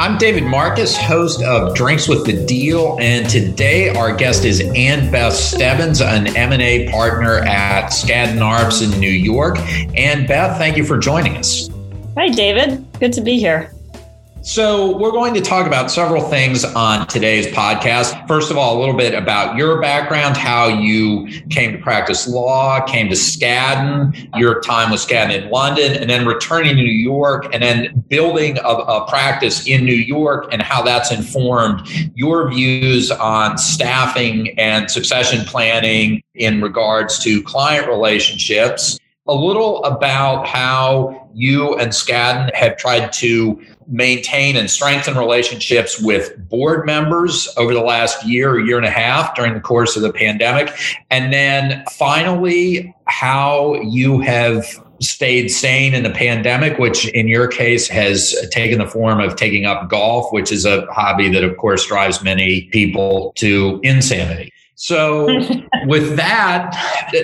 I'm David Marcus, host of Drinks with the Deal, and today our guest is Ann Beth Stebbins, an M&A partner at Skadden Arps in New York. Ann Beth, thank you for joining us. Hi, David. Good to be here. So, we're going to talk about several things on today's podcast. First of all, a little bit about your background, how you came to practice law, came to Skadden, your time with Skadden in London, and then returning to New York, and then building a, a practice in New York, and how that's informed your views on staffing and succession planning in regards to client relationships a little about how you and Skadden have tried to maintain and strengthen relationships with board members over the last year, or year and a half during the course of the pandemic. And then finally, how you have stayed sane in the pandemic, which in your case has taken the form of taking up golf, which is a hobby that, of course, drives many people to insanity. So, with that,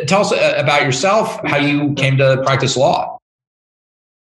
tell us uh, about yourself, how you came to practice law.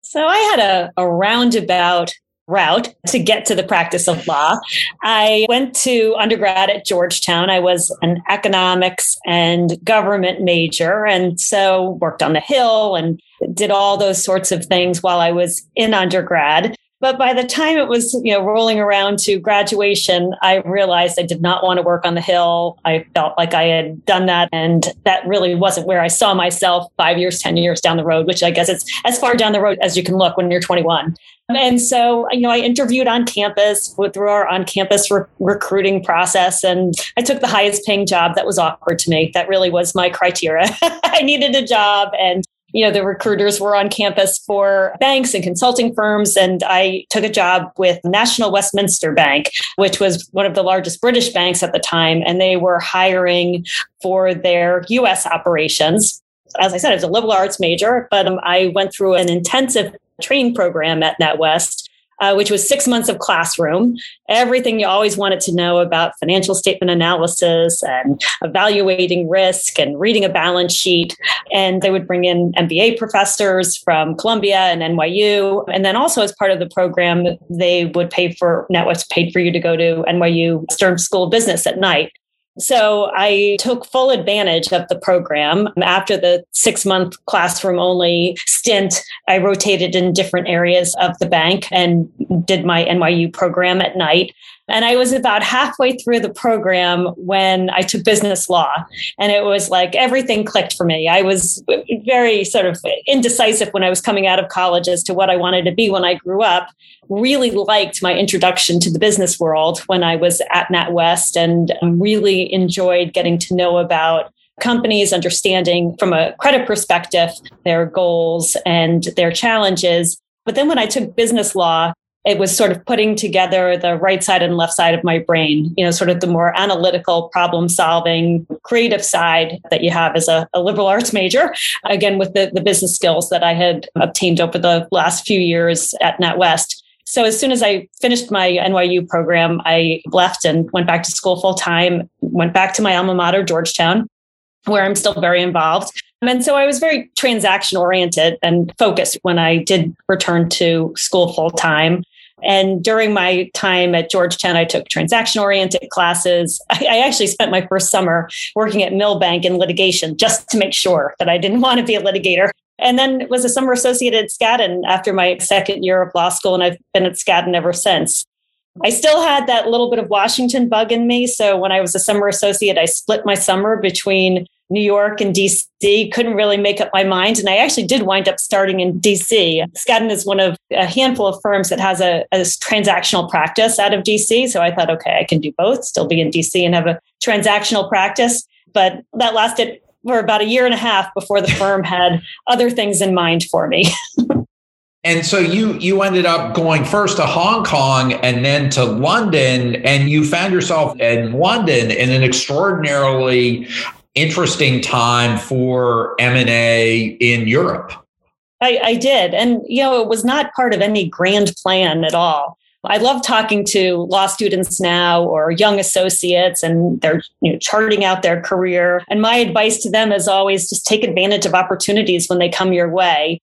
So, I had a, a roundabout route to get to the practice of law. I went to undergrad at Georgetown. I was an economics and government major, and so worked on the Hill and did all those sorts of things while I was in undergrad. But by the time it was, you know, rolling around to graduation, I realized I did not want to work on the Hill. I felt like I had done that, and that really wasn't where I saw myself five years, 10 years down the road, which I guess it's as far down the road as you can look when you're 21. And so, you know, I interviewed on campus through our on campus re- recruiting process, and I took the highest paying job that was offered to me. That really was my criteria. I needed a job, and you know, the recruiters were on campus for banks and consulting firms. And I took a job with National Westminster Bank, which was one of the largest British banks at the time. And they were hiring for their US operations. As I said, I was a liberal arts major, but um, I went through an intensive training program at NatWest uh, which was six months of classroom, everything you always wanted to know about financial statement analysis and evaluating risk and reading a balance sheet. And they would bring in MBA professors from Columbia and NYU. And then also as part of the program, they would pay for, NatWest paid for you to go to NYU Stern School of Business at night. So I took full advantage of the program. After the six month classroom only stint, I rotated in different areas of the bank and did my NYU program at night. And I was about halfway through the program when I took business law. And it was like everything clicked for me. I was very sort of indecisive when I was coming out of college as to what I wanted to be when I grew up. Really liked my introduction to the business world when I was at NatWest and really enjoyed getting to know about companies understanding from a credit perspective their goals and their challenges. But then when I took business law, it was sort of putting together the right side and left side of my brain, you know, sort of the more analytical, problem solving, creative side that you have as a, a, liberal arts major, again, with the, the business skills that I had obtained over the last few years at NatWest. So as soon as I finished my NYU program, I left and went back to school full time, went back to my alma mater, Georgetown, where I'm still very involved. And so I was very transaction oriented and focused when I did return to school full time. And during my time at Georgetown, I took transaction oriented classes. I, I, actually spent my first summer working at Milbank in litigation just to make sure that I didn't want to be a litigator. And then was a summer associate at Skadden after my second year of law school, and I've been at Skadden ever since. I still had that little bit of Washington bug in me. So when I was a summer associate, I split my summer between New York and DC. Couldn't really make up my mind. And I actually did wind up starting in DC. Skadden is one of a handful of firms that has a, a, transactional practice out of DC. So I thought, okay, I can do both, still be in DC and have a transactional practice. But that lasted for about a year and a half before the firm had other things in mind for me. And so you you ended up going first to Hong Kong and then to London, and you found yourself in London in an extraordinarily interesting time for M&A in Europe. I, I did. And, you know, it was not part of any grand plan at all. I love talking to law students now or young associates and they're you know, charting out their career. And my advice to them is always just take advantage of opportunities when they come your way.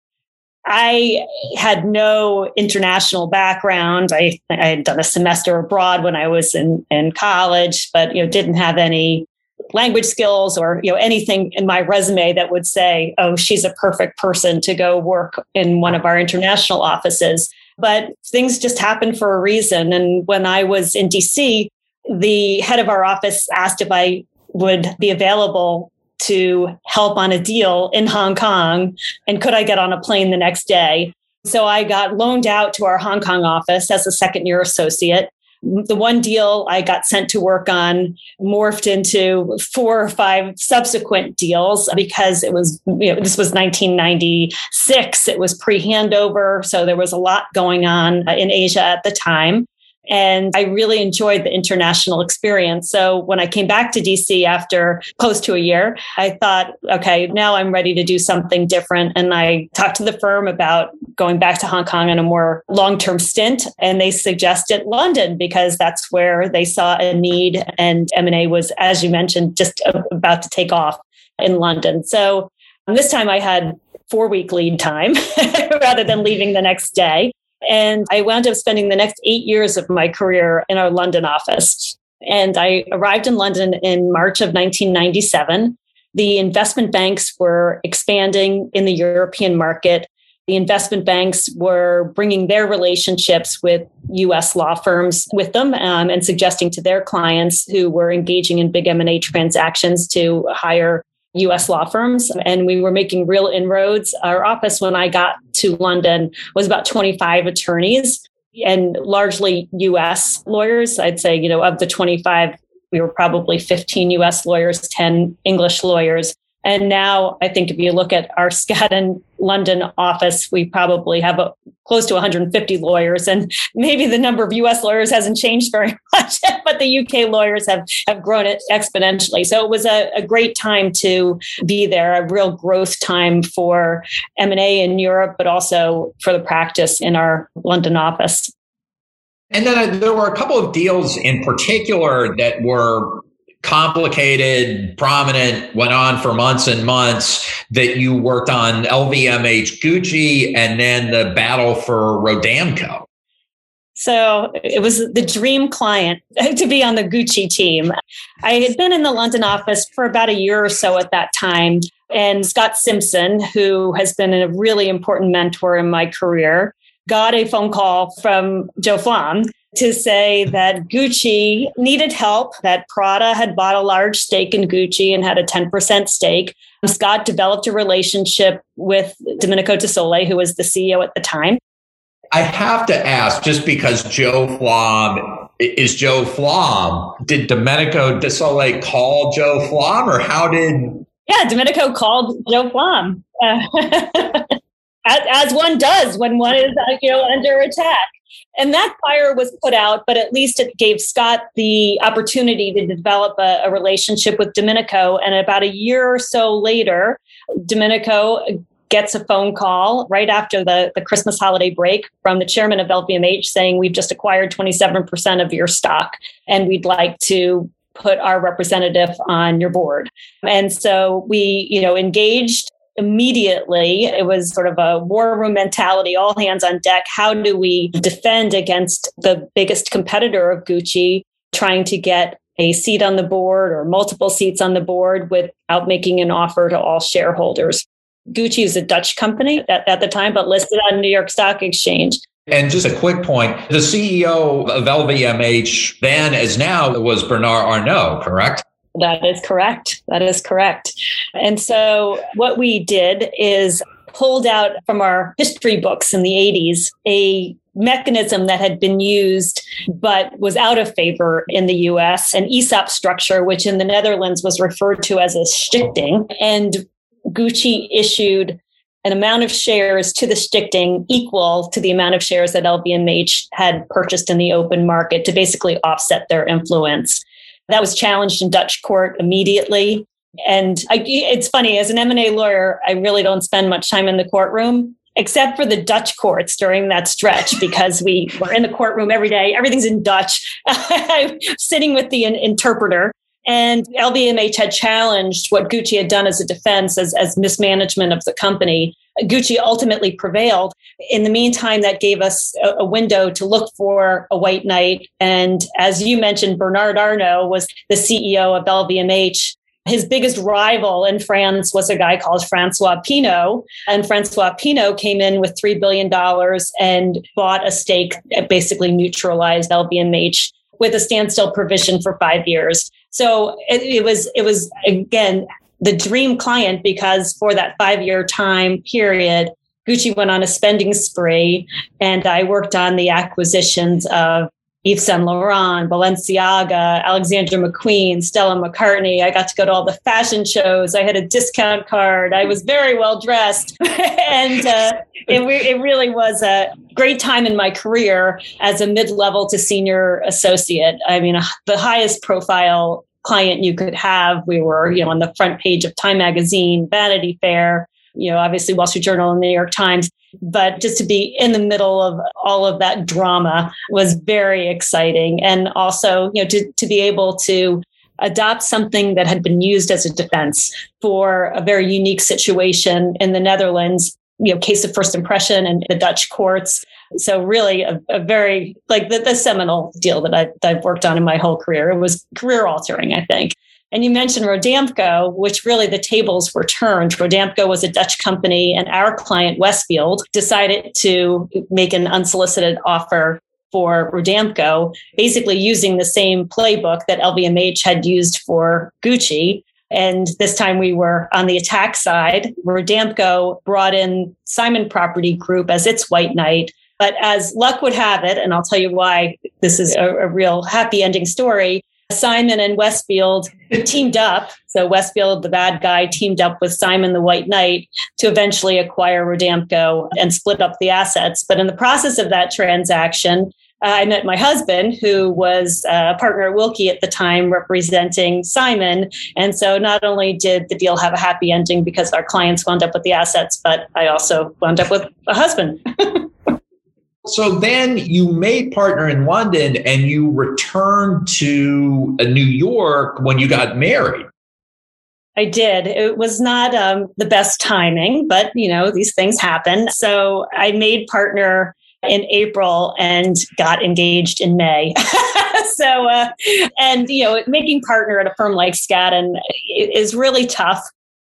I had no international background. I, I had done a semester abroad when I was in, in college, but you know, didn't have any language skills or you know anything in my resume that would say, oh, she's a perfect person to go work in one of our international offices. But things just happen for a reason. And when I was in DC, the head of our office asked if I would be available to help on a deal in Hong Kong and could I get on a plane the next day. So I got loaned out to our Hong Kong office as a second year associate. The one deal I got sent to work on morphed into four or five subsequent deals because it was, you know, this was 1996. It was pre handover. So there was a lot going on in Asia at the time. And I really enjoyed the international experience. So when I came back to DC after close to a year, I thought, okay, now I'm ready to do something different. And I talked to the firm about going back to Hong Kong on a more long term stint. And they suggested London because that's where they saw a need. And M&A was, as you mentioned, just about to take off in London. So this time I had four week lead time rather than leaving the next day. And I wound up spending the next eight years of my career in our London office. And I arrived in London in March of 1997. The investment banks were expanding in the European market. The investment banks were bringing their relationships with US law firms with them um, and suggesting to their clients who were engaging in big M&A transactions to hire US law firms and we were making real inroads. Our office, when I got to London, was about 25 attorneys and largely US lawyers. I'd say, you know, of the 25, we were probably 15 US lawyers, 10 English lawyers. And now I think if you look at our Skadden London office, we probably have a, close to 150 lawyers. And maybe the number of US lawyers hasn't changed very much, but the UK lawyers have, have grown it exponentially. So it was a, a great time to be there, a real growth time for M&A in Europe, but also for the practice in our London office. And then uh, there were a couple of deals in particular that were complicated, prominent, went on for months and months that you worked on LVMH Gucci and then the battle for Rodamco. So it was the dream client to be on the Gucci team. I had been in the London office for about a year or so at that time. And Scott Simpson, who has been a really important mentor in my career, got a phone call from Joe Flom to say that Gucci needed help, that Prada had bought a large stake in Gucci and had a 10% stake. Scott developed a relationship with Domenico De Sole, who was the CEO at the time. I have to ask, just because Joe Flom is Joe Flom, did Domenico De Sole call Joe Flom or how did? Yeah, Domenico called Joe Flom. Uh, as, as, one does when one is uh, you know under attack. And that fire was put out, but at least it gave Scott the opportunity to develop a, a relationship with Domenico. And about a year or so later, Domenico gets a phone call right after the, the Christmas holiday break from the chairman of LVMH saying, We've just acquired 27% of your stock, and we'd like to put our representative on your board. And so we, you know, engaged immediately. It was sort of a war room mentality, all hands on deck. How do we defend against the biggest competitor of Gucci, trying to get a seat on the board or multiple seats on the board without making an offer to all shareholders? Gucci is a Dutch company at, at the time, but listed on New York Stock Exchange. And just a quick point the CEO of LVMH then as now was Bernard Arnault, correct? That is correct. That is correct. And so what we did is pulled out from our history books in the 80s a mechanism that had been used but was out of favor in the US, an ESOP structure, which in the Netherlands was referred to as a stichting. And Gucci issued an amount of shares to the stichting equal to the amount of shares that LVMH had purchased in the open market to basically offset their influence. That was challenged in Dutch court immediately. And I, it's funny, as an M&A lawyer, I really don't spend much time in the courtroom except for the Dutch courts during that stretch because we were in the courtroom every day. Everything's in Dutch. I'm sitting with the interpreter. And LVMH had challenged what Gucci had done as a defense as, as mismanagement of the company Gucci ultimately prevailed. In the meantime, that gave us a, a, window to look for a white knight. And as you mentioned, Bernard Arnault was the CEO of LVMH. His biggest rival in France was a guy called Francois Pinault. And Francois Pinault came in with $3 billion and bought a stake that basically neutralized LVMH with a standstill provision for five years. So it, it was, it was again, the dream client because for that five year time period, Gucci went on a spending spree and I worked on the acquisitions of Yves Saint Laurent, Balenciaga, Alexander McQueen, Stella McCartney. I got to go to all the fashion shows. I had a discount card. I was very well dressed. and uh, it, it really was a great time in my career as a mid level to senior associate. I mean, the highest profile client you could have. We were, you know, on the front page of Time Magazine, Vanity Fair, you know, obviously Wall Street Journal and the New York Times. But just to be in the middle of all of that drama was very exciting. And also, you know, to, to be able to adopt something that had been used as a defense for a very unique situation in the Netherlands, you know, case of first impression and the Dutch courts. So really a, a very like the, the seminal deal that, I, that I've worked on in my whole career. It was career altering, I think. And you mentioned Rodamco, which really the tables were turned. Rodamco was a Dutch company, and our client, Westfield, decided to make an unsolicited offer for Rodamco, basically using the same playbook that LVMH had used for Gucci. And this time we were on the attack side. where Rodamco brought in Simon Property Group as its white knight. But as luck would have it, and I'll tell you why this is a, a real happy ending story, Simon and Westfield teamed up. So Westfield, the bad guy, teamed up with Simon the White Knight to eventually acquire Rodamco and split up the assets. But in the process of that transaction, I met my husband, who was a uh, partner at Willkie at the time, representing Simon. And so not only did the deal have a happy ending because our clients wound up with the assets, but I also wound up with a husband. So then you made partner in London and you returned to uh, New York when you got married. I did. It was not um, the best timing, but you know, these things happen. So I made partner in April and got engaged in May. so, uh, and you know, making partner at a firm like Skadden is really tough.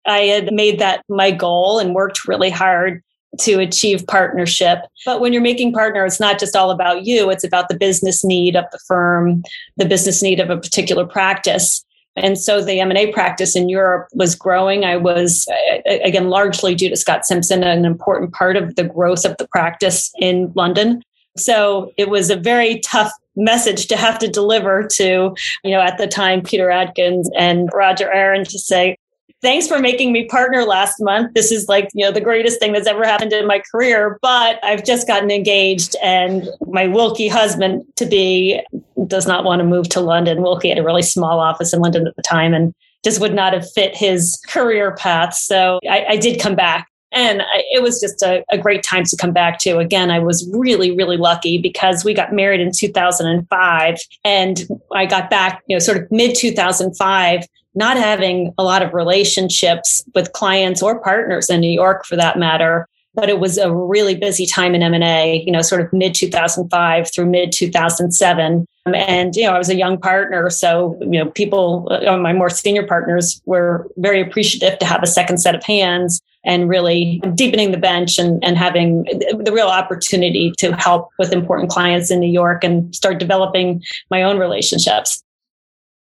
I had made that my goal and worked really hard to achieve partnership. But when you're making partner, it's not just all about you, it's about the business need of the firm, the business need of a particular practice. And so the M&A practice in Europe was growing. I was, again, largely due to Scott Simpson, an important part of the growth of the practice in London. So it was a very tough message to have to deliver to, you know, at the time, Peter Atkins and Roger Aaron to say, thanks for making me partner last month. This is like, you know, the greatest thing that's ever happened in my career, but I've just gotten engaged and my Willkie husband to be does not want to move to London. Willkie had a really small office in London at the time and just would not have fit his career path. So I, I did come back. And I, it was just a, a great time to come back to. Again, I was really, really lucky because we got married in 2005 and I got back, you know, sort of mid 2005 not having a lot of relationships with clients or partners in New York for that matter. But it was a really busy time in M&A, you know, sort of mid 2005 through mid 2007. And, you know, I was a young partner. So, you know, people, uh, my more senior partners were very appreciative to have a second set of hands and really deepening the bench and, and having the real opportunity to help with important clients in New York and start developing my own relationships.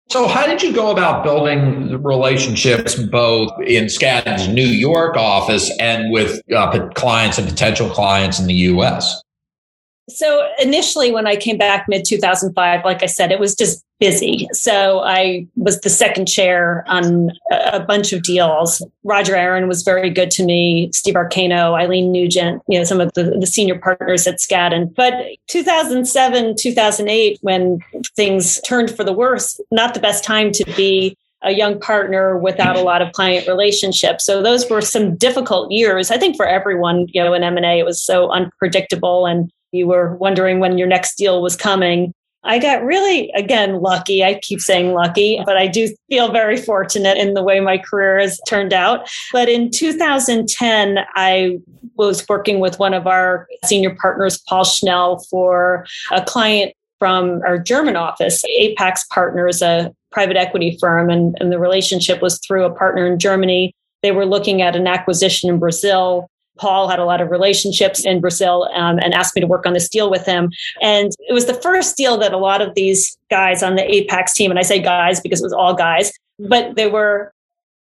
So, how did you go about building relationships both in Skadden's New York office and with uh, clients and potential clients in the US? So initially, when I came back mid 2005, like I said, it was just busy. So I was the second chair on a bunch of deals. Roger Aaron was very good to me, Steve Arcano, Eileen Nugent, you know, some of the, the senior partners at Skadden. But 2007, 2008, when things turned for the worse, not the best time to be a young partner without a lot of client relationships. So those were some difficult years. I think for everyone, you know, in M&A, it was so unpredictable and you were wondering when your next deal was coming. I got really, again, lucky. I keep saying lucky, but I do feel very fortunate in the way my career has turned out. But in 2010, I was working with one of our senior partners, Paul Schnell, for a client from our German office, Apax Partners, a private equity firm. And, and the relationship was through a partner in Germany. They were looking at an acquisition in Brazil Paul had a lot of relationships in Brazil um, and asked me to work on this deal with him. And it was the first deal that a lot of these guys on the Apax team, and I say guys because it was all guys, but they were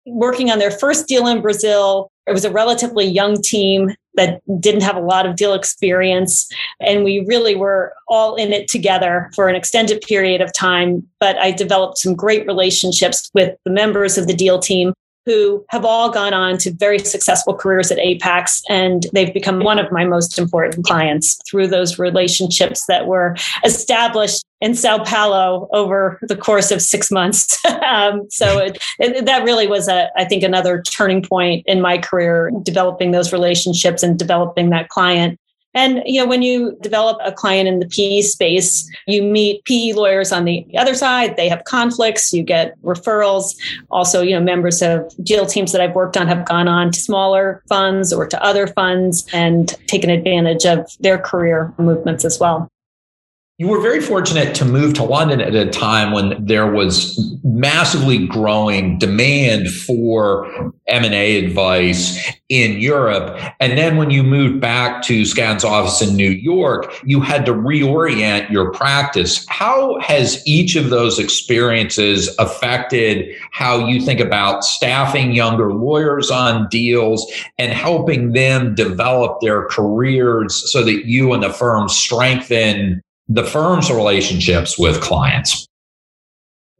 working on their first deal in Brazil. It was a relatively young team that didn't have a lot of deal experience. And we really were all in it together for an extended period of time. But I developed some great relationships with the members of the deal team who have all gone on to very successful careers at Apax, and they've become one of my most important clients through those relationships that were established in Sao Paulo over the course of six months. um, so it, it, that really was, a, I think, another turning point in my career, developing those relationships and developing that client. And you know, when you develop a client in the PE space, you meet PE lawyers on the other side. They have conflicts. You get referrals. Also, you know, members of deal teams that I've worked on have gone on to smaller funds or to other funds and taken advantage of their career movements as well you were very fortunate to move to London at a time when there was massively growing demand for M&A advice in Europe. And then when you moved back to Skadden's office in New York, you had to reorient your practice. How has each of those experiences affected how you think about staffing younger lawyers on deals and helping them develop their careers so that you and the firm strengthen the firm's relationships with clients?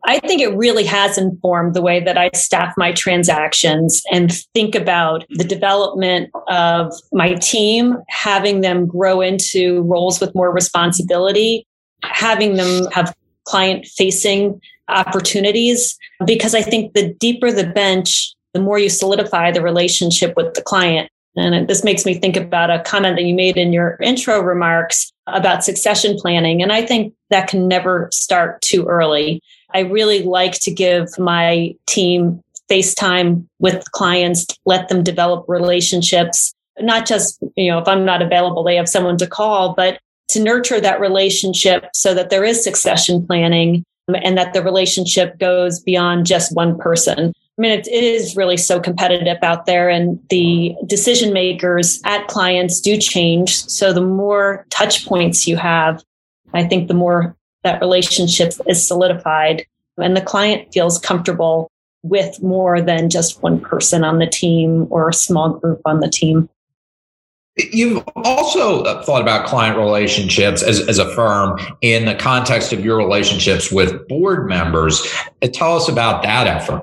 I think it really has informed the way that I staff my transactions and think about the development of my team, having them grow into roles with more responsibility, having them have client facing opportunities. Because I think the deeper the bench, the more you solidify the relationship with the client. And this makes me think about a comment that you made in your intro remarks about succession planning. And I think that can never start too early. I really like to give my team FaceTime with clients, let them develop relationships, not just, you know, if I'm not available, they have someone to call, but to nurture that relationship so that there is succession planning and that the relationship goes beyond just one person. I mean, it, is really so competitive out there, and the decision makers at clients do change. So, the more touch points you have, I think the more that relationship is solidified, and the client feels comfortable with more than just one person on the team or a small group on the team. You've also thought about client relationships as, as a firm in the context of your relationships with board members. Tell us about that effort.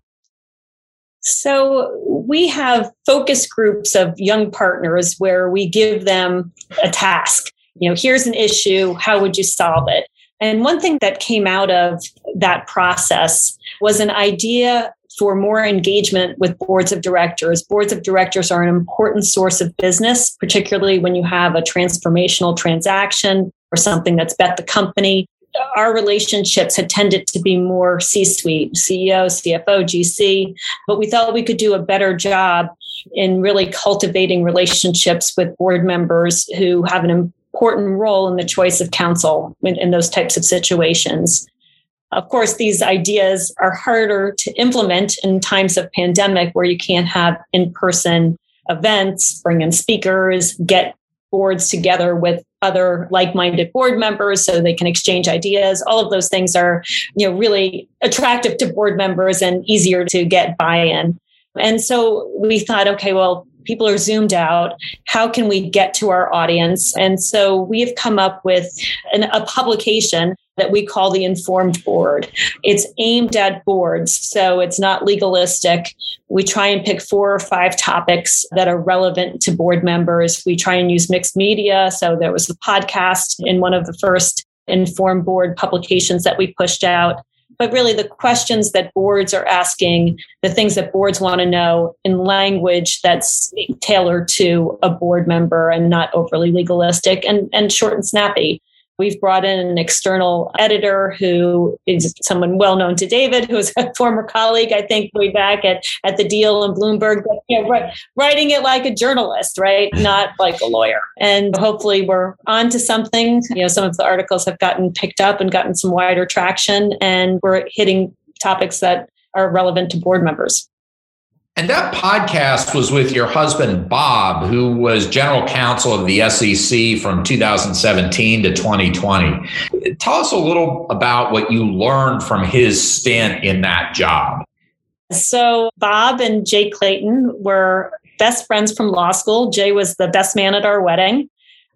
So we have focus groups of young partners where we give them a task. You know, here's an issue. How would you solve it? And one thing that came out of that process was an idea for more engagement with boards of directors. Boards of directors are an important source of business, particularly when you have a transformational transaction or something that's bet the company our relationships had tended to be more C suite, CEO, CFO, GC, but we thought we could do a better job in really cultivating relationships with board members who have an important role in the choice of counsel in, in those types of situations. Of course, these ideas are harder to implement in times of pandemic where you can't have in person events, bring in speakers, get boards together with other like-minded board members so they can exchange ideas. All of those things are you know really attractive to board members and easier to get buy-in. And so we thought okay well people are zoomed out. How can we get to our audience? And so we've come up with an, a publication that we call the informed board. It's aimed at boards, so it's not legalistic. We try and pick four or five topics that are relevant to board members. We try and use mixed media. So there was a podcast in one of the first informed board publications that we pushed out. But really, the questions that boards are asking, the things that boards want to know in language that's tailored to a board member and not overly legalistic and, and short and snappy. We've brought in an external editor who is someone well known to David, who is a former colleague, I think, way back at, at the Deal and Bloomberg, but, you know, writing it like a journalist, right? Not like a lawyer. And hopefully we're on to something. You know, some of the articles have gotten picked up and gotten some wider traction, and we're hitting topics that are relevant to board members. And that podcast was with your husband, Bob, who was general counsel of the SEC from 2017 to 2020. Tell us a little about what you learned from his stint in that job. So, Bob and Jay Clayton were best friends from law school. Jay was the best man at our wedding.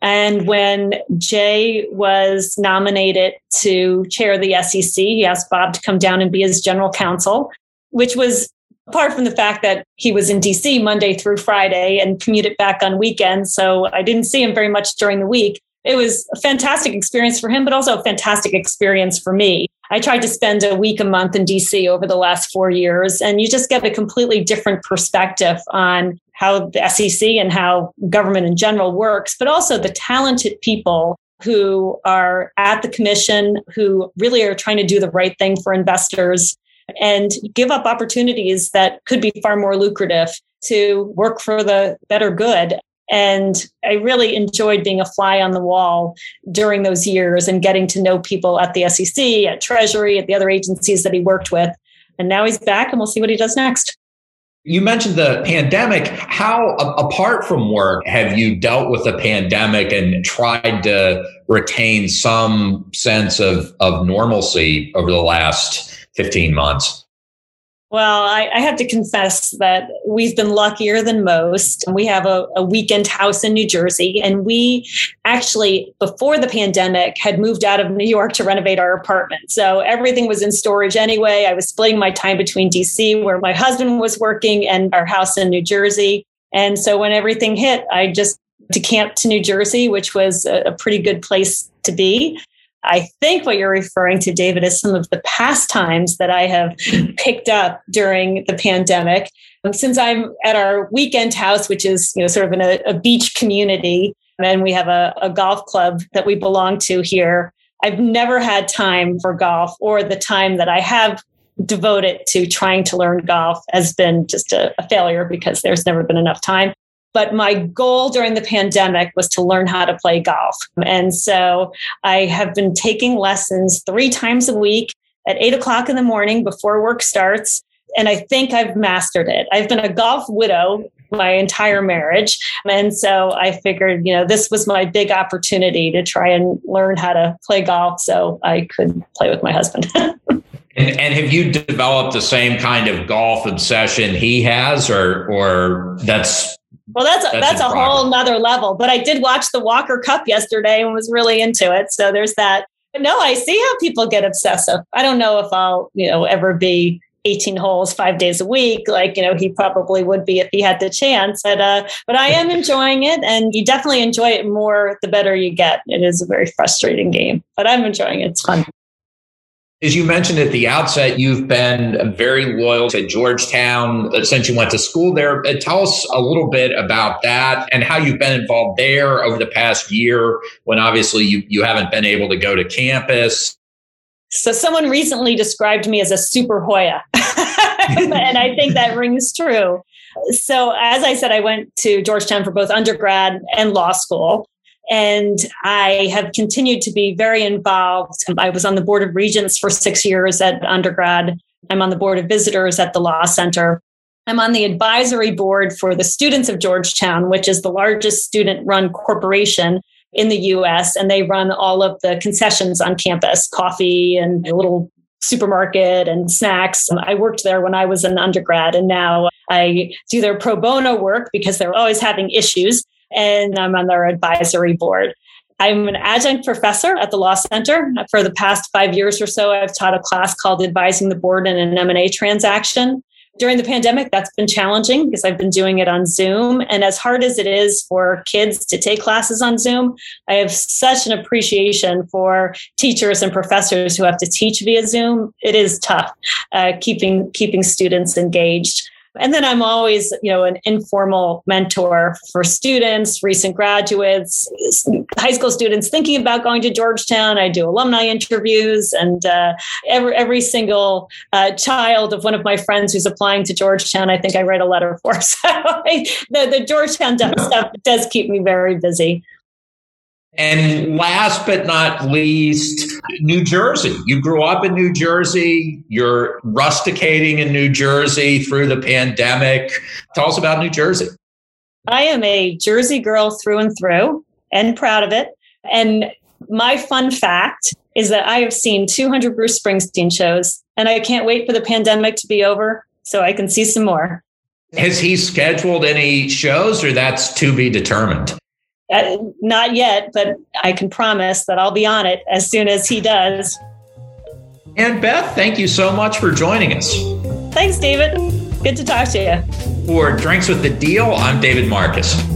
And when Jay was nominated to chair the SEC, he asked Bob to come down and be his general counsel, which was apart from the fact that he was in DC Monday through Friday and commuted back on weekends. So I didn't see him very much during the week. It was a fantastic experience for him, but also a fantastic experience for me. I tried to spend a week a month in DC over the last four years, and you just get a completely different perspective on how the SEC and how government in general works, but also the talented people who are at the commission who really are trying to do the right thing for investors and give up opportunities that could be far more lucrative to work for the better good. And I really enjoyed being a fly on the wall during those years and getting to know people at the SEC, at Treasury, at the other agencies that he worked with. And now he's back, and we'll see what he does next. You mentioned the pandemic. How, apart from work, have you dealt with the pandemic and tried to retain some sense of, of normalcy over the last 15 months? Well, I, I, have to confess that we've been luckier than most. We have a, a, weekend house in New Jersey, and we actually, before the pandemic, had moved out of New York to renovate our apartment. So everything was in storage anyway. I was splitting my time between DC, where my husband was working, and our house in New Jersey. And so when everything hit, I just decamped to New Jersey, which was a, a pretty good place to be. I think what you're referring to, David, is some of the pastimes that I have picked up during the pandemic. Um, since I'm at our weekend house, which is you know sort of in a, a beach community, and we have a, a golf club that we belong to here, I've never had time for golf, or the time that I have devoted to trying to learn golf has been just a, a failure because there's never been enough time. But my goal during the pandemic was to learn how to play golf. And so I have been taking lessons three times a week at eight o'clock in the morning before work starts. And I think I've mastered it. I've been a golf widow my entire marriage. And so I figured, you know, this was my big opportunity to try and learn how to play golf so I could play with my husband. and, and, have you developed the same kind of golf obsession he has, or or that's well, that's a, that's, that's a whole nother level. But I did watch the Walker Cup yesterday and was really into it. So there's that. But no, I see how people get obsessive. I don't know if I'll, you know, ever be 18 holes five days a week like you know he probably would be if he had the chance but uh but i am enjoying it and you definitely enjoy it more the better you get it is a very frustrating game but i'm enjoying it it's fun as you mentioned at the outset, you've been very loyal to Georgetown since you went to school there. Uh, tell us a little bit about that and how you've been involved there over the past year when obviously you, you haven't been able to go to campus. So, someone recently described me as a super Hoya, and I think that rings true. So, as I said, I went to Georgetown for both undergrad and law school. And I have continued to be very involved. I was on the board of regents for six years at undergrad. I'm on the board of visitors at the Law Center. I'm on the advisory board for the Students of Georgetown, which is the largest student run corporation in the US. And they run all of the concessions on campus coffee and a little supermarket and snacks. I worked there when I was an undergrad, and now I do their pro bono work because they're always having issues and I'm on their advisory board. I'm an adjunct professor at the Law Center. For the past five years or so, I've taught a class called Advising the Board in an M&A Transaction. During the pandemic, that's been challenging because I've been doing it on Zoom. And as hard as it is for kids to take classes on Zoom, I have such an appreciation for teachers and professors who have to teach via Zoom. It is tough uh, keeping keeping students engaged. And then I'm always, you know, an informal mentor for students, recent graduates, high school students thinking about going to Georgetown. I do alumni interviews, and uh, every every single uh, child of one of my friends who's applying to Georgetown, I think I write a letter for. So I, the the Georgetown stuff does keep me very busy. And last but not least, New Jersey. You grew up in New Jersey. You're rusticating in New Jersey through the pandemic. Tell us about New Jersey. I am a Jersey girl through and through and proud of it. And my fun fact is that I have seen 200 Bruce Springsteen shows, and I can't wait for the pandemic to be over so I can see some more. Has he scheduled any shows, or that's to be determined? Uh, not yet, but I can promise that I'll be on it as soon as he does. Ann Beth, thank you so much for joining us. Thanks, David. Good to talk to you. For Drinks with the Deal, I'm David Marcus.